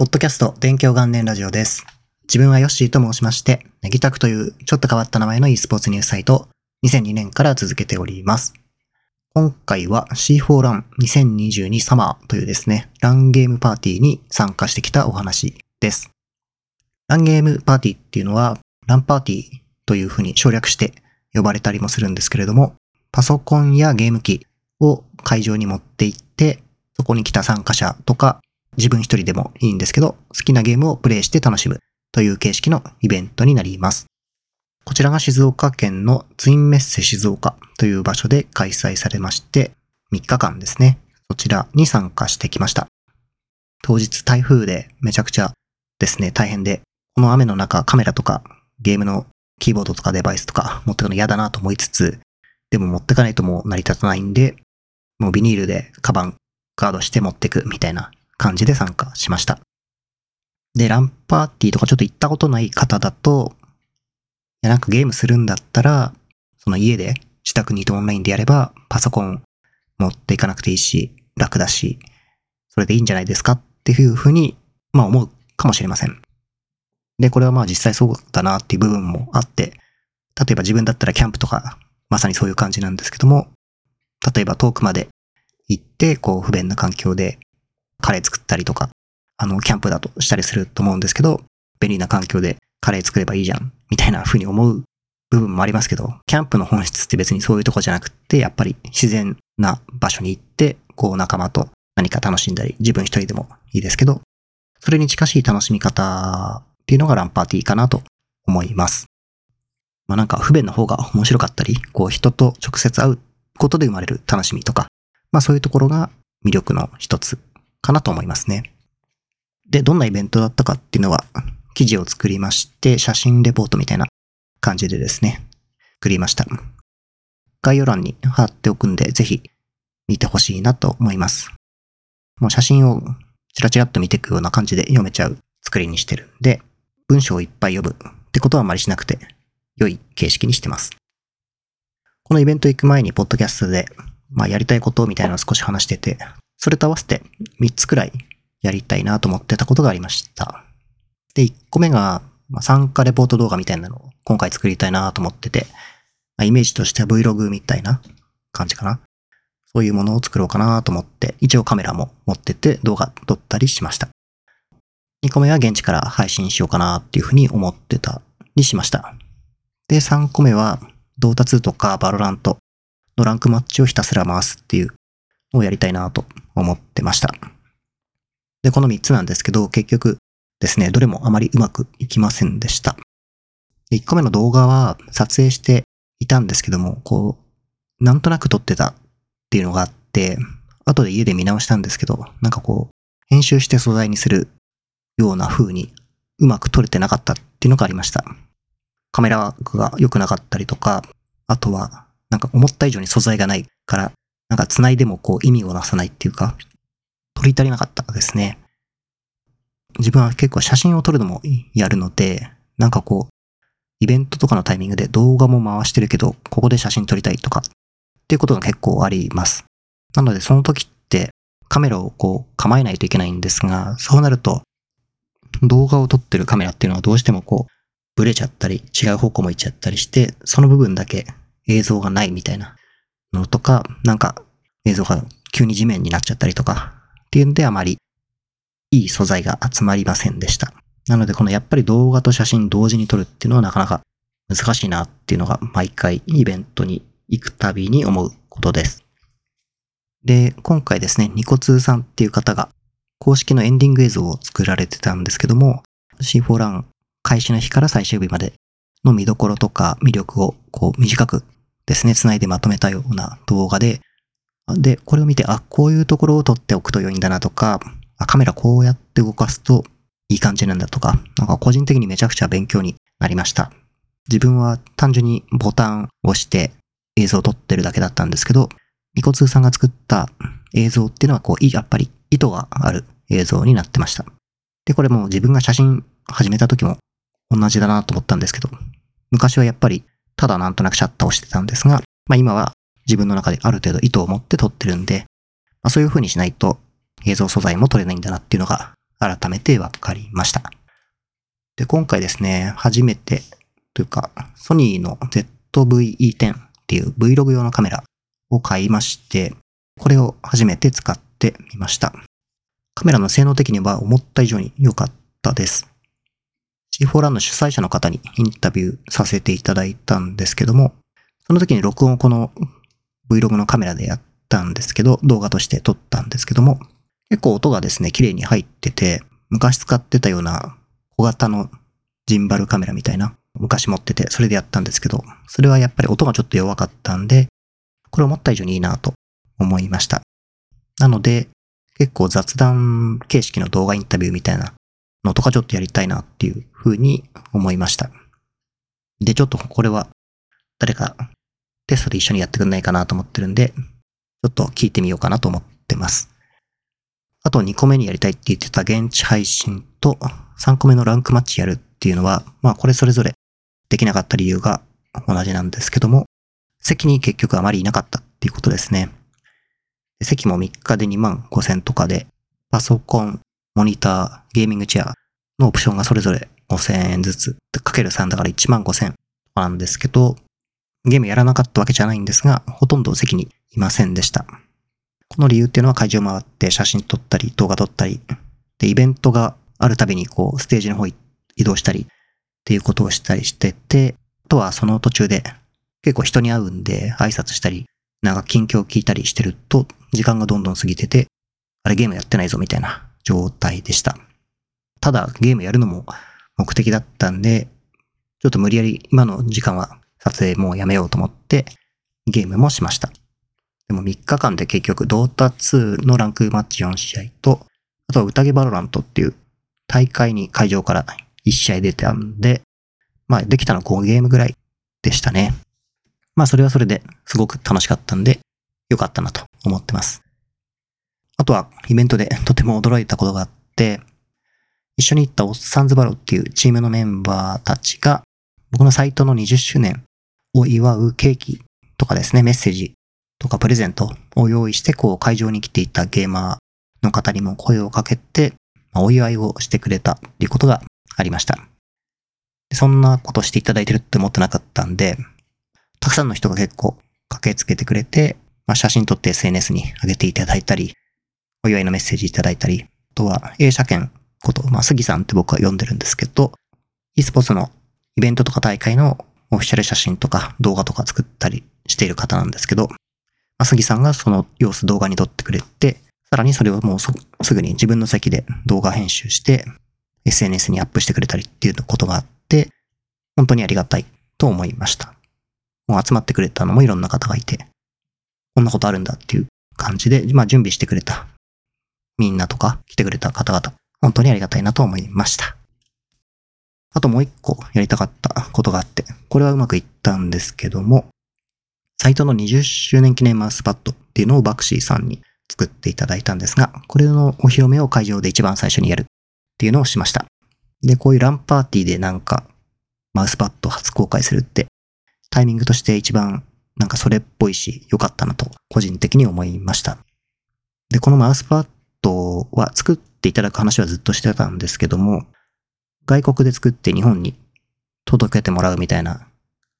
ポッドキャスト勉強元年ラジオです。自分はヨッシーと申しまして、ネギタクというちょっと変わった名前の e スポーツニュースサイトを2002年から続けております。今回は C4 ラン2022サマーというですね、ランゲームパーティーに参加してきたお話です。ランゲームパーティーっていうのは、ランパーティーというふうに省略して呼ばれたりもするんですけれども、パソコンやゲーム機を会場に持って行って、そこに来た参加者とか、自分一人でもいいんですけど、好きなゲームをプレイして楽しむという形式のイベントになります。こちらが静岡県のツインメッセ静岡という場所で開催されまして、3日間ですね、そちらに参加してきました。当日台風でめちゃくちゃですね、大変で、この雨の中カメラとかゲームのキーボードとかデバイスとか持ってくの嫌だなと思いつつ、でも持ってかないともう成り立たないんで、もうビニールでカバンガードして持ってくみたいな感じで参加しました。で、ランパーティーとかちょっと行ったことない方だと、いやなんかゲームするんだったら、その家で自宅にいてオンラインでやればパソコン持っていかなくていいし、楽だし、それでいいんじゃないですかっていうふうに、まあ思うかもしれません。で、これはまあ実際そうだなっていう部分もあって、例えば自分だったらキャンプとか、まさにそういう感じなんですけども、例えば遠くまで行って、こう不便な環境でカレー作ったりとか、あの、キャンプだとしたりすると思うんですけど、便利な環境でカレー作ればいいじゃん、みたいな風に思う部分もありますけど、キャンプの本質って別にそういうとこじゃなくって、やっぱり自然な場所に行って、こう仲間と何か楽しんだり、自分一人でもいいですけど、それに近しい楽しみ方っていうのがランパーティーかなと思います。まあなんか不便の方が面白かったり、こう人と直接会うことで生まれる楽しみとか、まあそういうところが魅力の一つかなと思いますね。で、どんなイベントだったかっていうのは、記事を作りまして、写真レポートみたいな感じでですね、作りました。概要欄に貼っておくんで、ぜひ見てほしいなと思います。もう写真をチラチラっと見ていくような感じで読めちゃう作りにしてるんで、文章をいっぱい読むってことはあまりしなくて、良い形式にしてます。このイベント行く前に、ポッドキャストで、まあやりたいことみたいなのを少し話してて、それと合わせて3つくらいやりたいなと思ってたことがありました。で、1個目が、ま、参加レポート動画みたいなのを今回作りたいなと思ってて、ま、イメージとしては Vlog みたいな感じかな。そういうものを作ろうかなと思って、一応カメラも持ってて動画撮ったりしました。2個目は現地から配信しようかなっていうふうに思ってたりしました。で、3個目は、 Dota 2とか VALORANT のランクマッチをひたすら回すっていうをやりたいなと思ってました。で、この3つなんですけど、結局ですね、どれもあまりうまくいきませんでした。1個目の動画は撮影していたんですけども、こう、なんとなく撮ってたっていうのがあって、後で家で見直したんですけど、なんかこう、編集して素材にするような風にうまく撮れてなかったっていうのがありました。カメラワークが良くなかったりとか、あとは、なんか思った以上に素材がないから、なんか繋いでもこう意味をなさないっていうか、撮り足りなかったですね。自分は結構写真を撮るのもやるので、なんかこう、イベントとかのタイミングで動画も回してるけど、ここで写真撮りたいとか、っていうことが結構あります。なのでその時ってカメラをこう構えないといけないんですが、そうなると、動画を撮ってるカメラっていうのはどうしてもこう、ブレちゃったり、違う方向も行っちゃったりして、その部分だけ映像がないみたいなのとか、なんか映像が急に地面になっちゃったりとか、っていうんであまりいい素材が集まりませんでした。なのでこのやっぱり動画と写真同時に撮るっていうのはなかなか難しいなっていうのが毎回イベントに行くたびに思うことです。で、今回ですね、ニコツーさんっていう方が公式のエンディング映像を作られてたんですけども、C4 ラン開始の日から最終日までの見どころとか魅力をこう短くですね、繋いでまとめたような動画で、で、これを見て、あ、こういうところを撮っておくと良いんだなとか、あカメラこうやって動かすといい感じなんだとか、なんか個人的にめちゃくちゃ勉強になりました。自分は単純にボタンを押して映像を撮ってるだけだったんですけど、ニコツーさんが作った映像っていうのはこう、やっぱり意図がある映像になってました。で、これも自分が写真始めた時も同じだなと思ったんですけど、昔はやっぱりただなんとなくシャッターをしてたんですが、まあ今は自分の中である程度意図を持って撮ってるんで、まあそういう風にしないと映像素材も撮れないんだなっていうのが改めて分かりました。で、今回ですね、初めて、というか、ソニーの ZV-E10 っていう Vlog 用のカメラを買いまして、これを初めて使ってみました。カメラの性能的には思った以上に良かったです。C4 ランの主催者の方にインタビューさせていただいたんですけども、その時に録音をこの Vlog のカメラでやったんですけど、動画として撮ったんですけども、結構音がですね、綺麗に入ってて、昔使ってたような小型のジンバルカメラみたいな、昔持ってて、それでやったんですけど、それはやっぱり音がちょっと弱かったんで、これ思った以上にいいなと思いました。なので、結構雑談形式の動画インタビューみたいなのとかちょっとやりたいなっていう風に思いました。で、ちょっとこれは誰かテストで一緒にやってくんないかなと思ってるんで、ちょっと聞いてみようかなと思ってます。あと2個目にやりたいって言ってた現地配信と3個目のランクマッチやるっていうのは、まあこれそれぞれできなかった理由が同じなんですけども、席に結局あまりいなかったっていうことですね。席も3日で2万5千とかで、パソコン、モニター、ゲーミングチェアのオプションがそれぞれ5000円ずつ、かける3だから1万5千なんですけど、ゲームやらなかったわけじゃないんですが、ほとんど席にいませんでした。この理由っていうのは会場回って写真撮ったり動画撮ったり、で、イベントがあるたびにこう、ステージの方移動したりっていうことをしたりしてて、あとはその途中で結構人に会うんで挨拶したり、なんか近況を聞いたりしてると、時間がどんどん過ぎてて、あれゲームやってないぞみたいな状態でした。ただゲームやるのも目的だったんで、ちょっと無理やり今の時間は撮影もうやめようと思ってゲームもしました。でも3日間で結局ドータ2のランクマッチ4試合と、あとは宴 VALORANT っていう大会に会場から1試合出てたんで、まあできたの5ゲームぐらいでしたね。まあそれはそれですごく楽しかったんで、良かったなと思ってます。あとはイベントでとても驚いたことがあって、一緒に行ったオッサンズバロっていうチームのメンバーたちが、僕のサイトの20周年を祝うケーキとかですね、メッセージとかプレゼントを用意して、こう会場に来ていたゲーマーの方にも声をかけて、お祝いをしてくれたっていうことがありました。そんなことしていただいてるって思ってなかったんで、たくさんの人が結構駆けつけてくれて、まあ、写真撮って SNS に上げていただいたり、お祝いのメッセージいただいたり、あとは A 社券こと、まあ、杉さんって僕は読んでるんですけど、e スポーツのイベントとか大会のオフィシャル写真とか動画とか作ったりしている方なんですけど、まあ、杉さんがその様子動画に撮ってくれて、さらにそれをもうすぐに自分の席で動画編集して、SNS にアップしてくれたりっていうことがあって、本当にありがたいと思いました。もう集まってくれたのもいろんな方がいて、こんなことあるんだっていう感じで、まあ準備してくれたみんなとか来てくれた方々、本当にありがたいなと思いました。あともう一個やりたかったことがあって、これはうまくいったんですけども、サイトの20周年記念マウスパッドっていうのをバクシーさんに作っていただいたんですが、これのお披露目を会場で一番最初にやるっていうのをしました。で、こういうランパーティーでなんかマウスパッド初公開するってタイミングとして一番なんかそれっぽいし良かったなと個人的に思いました。で、このマウスパッドは作っていただく話はずっとしてたんですけども、外国で作って日本に届けてもらうみたいな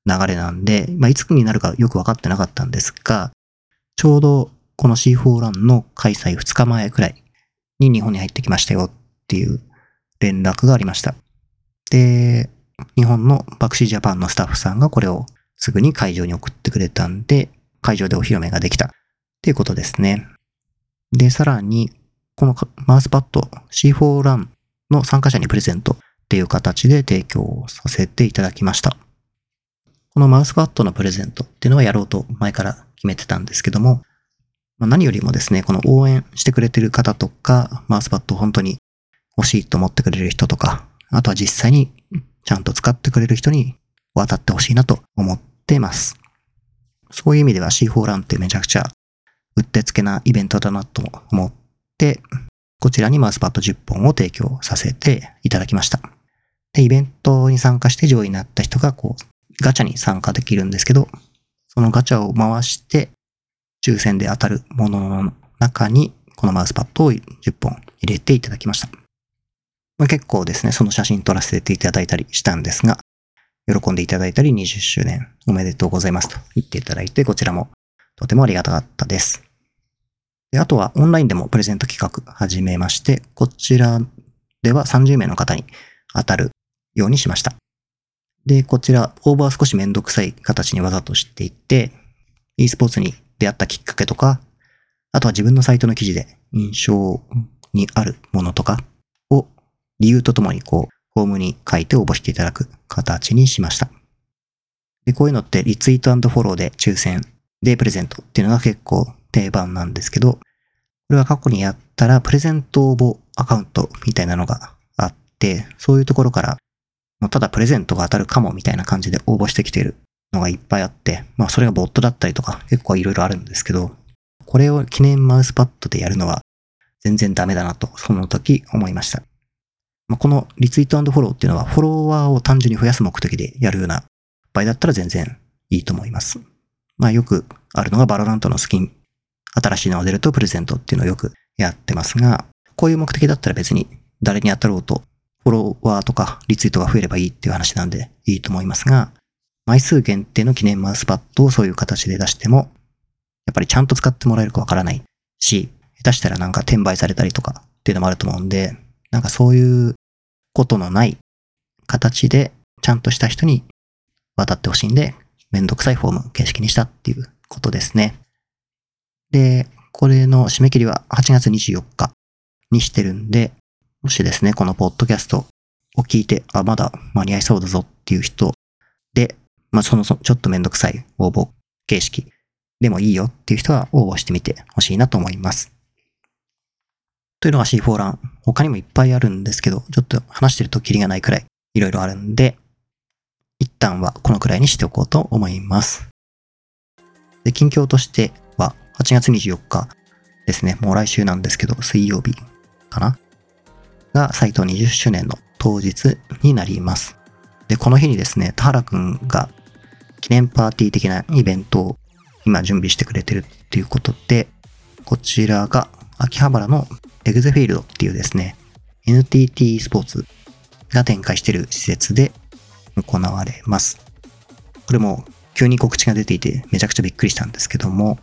流れなんで、まあ、いつになるかよくわかってなかったんですが、ちょうどこの C4 ランの開催2日前くらいに日本に入ってきましたよっていう連絡がありました。で、日本のバクシージャパンのスタッフさんがこれをすぐに会場に送ってくれたんで、会場でお披露目ができたっていうことですね。で、さらに、このマウスパッド C4 ランの参加者にプレゼントっていう形で提供させていただきました。このマウスパッドのプレゼントっていうのはやろうと前から決めてたんですけども、ま何よりもですね、この応援してくれてる方とか、マウスパッド本当に欲しいと思ってくれる人とか、あとは実際にちゃんと使ってくれる人に渡ってほしいなと思ってます。そういう意味では C4 ランってめちゃくちゃうってつけなイベントだなと思って、こちらにマウスパッド10本を提供させていただきました。で、イベントに参加して上位になった人がこう、ガチャに参加できるんですけど、そのガチャを回して、抽選で当たるものの中に、このマウスパッドを10本入れていただきました。まあ、結構ですね、その写真撮らせていただいたりしたんですが、喜んでいただいたり20周年おめでとうございますと言っていただいて、こちらもとてもありがたかったです。で、あとはオンラインでもプレゼント企画始めまして、こちらでは30名の方に当たるようにしました。で、こちら、オーバー少しめんどくさい形にわざとしていて、e スポーツに出会ったきっかけとか、あとは自分のサイトの記事で印象にあるものとかを理由とともにこう、フォームに書いて応募していただく形にしました。で、こういうのってリツイートフォローで抽選でプレゼントっていうのが結構定番なんですけど、これは過去にやったらプレゼント応募アカウントみたいなのがあって、そういうところから、もうただプレゼントが当たるかもみたいな感じで応募してきているのがいっぱいあって、まあそれがボットだったりとか結構いろいろあるんですけど、これを記念マウスパッドでやるのは全然ダメだなと、その時思いました。まあ、このリツイートフォローっていうのはフォロワーを単純に増やす目的でやるような場合だったら全然いいと思います。まあよくあるのが VALORANT のスキン、新しいのが出るとプレゼントっていうのをよくやってますが、こういう目的だったら別に誰に当たろうとフォロワーとかリツイートが増えればいいっていう話なんでいいと思いますが、枚数限定の記念マウスパッドをそういう形で出しても、やっぱりちゃんと使ってもらえるかわからないし、下手したらなんか転売されたりとかっていうのもあると思うんで、なんかそういうことのない形でちゃんとした人に渡ってほしいんで、めんどくさいフォーム形式にしたっていうことですね。で、これの締め切りは8月24日にしてるんで、もしですね、このポッドキャストを聞いて、あ、まだ間に合いそうだぞっていう人で、まあ、そのちょっとめんどくさい応募形式でもいいよっていう人は応募してみてほしいなと思います。というのが C4 ラン。他にもいっぱいあるんですけど、ちょっと話してるとキリがないくらいいろいろあるんで、一旦はこのくらいにしておこうと思います。で、近況としては8月24日ですね。もう来週なんですけど、水曜日かな？が斎藤20周年の当日になります。で、この日にですね、田原くんが記念パーティー的なイベントを今準備してくれてるっていうことで、こちらが秋葉原のエグゼフィールドっていうですね、NTT スポーツが展開している施設で行われます。これも急に告知が出ていてめちゃくちゃびっくりしたんですけども、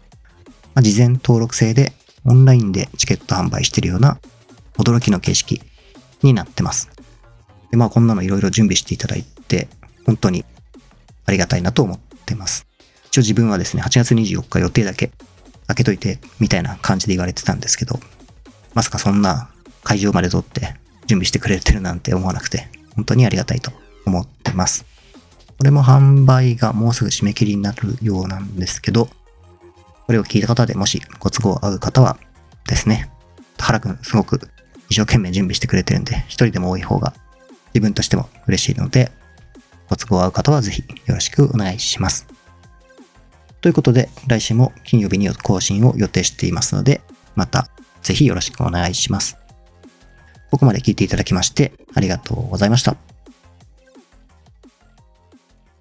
まあ、事前登録制でオンラインでチケット販売してるような驚きの形式になってます。でまあこんなのいろいろ準備していただいて、本当にありがたいなと思ってます。一応自分はですね、8月24日予定だけ開けといてみたいな感じで言われてたんですけど、まさかそんな会場まで取って準備してくれてるなんて思わなくて、本当にありがたいと思ってます。これも販売がもうすぐ締め切りになるようなんですけど、これを聞いた方でもしご都合合う方はですね、原くんすごく一生懸命準備してくれてるんで、一人でも多い方が自分としても嬉しいので、ご都合合う方はぜひよろしくお願いします。ということで、来週も金曜日に更新を予定していますので、またぜひよろしくお願いします。ここまで聞いていただきましてありがとうございました。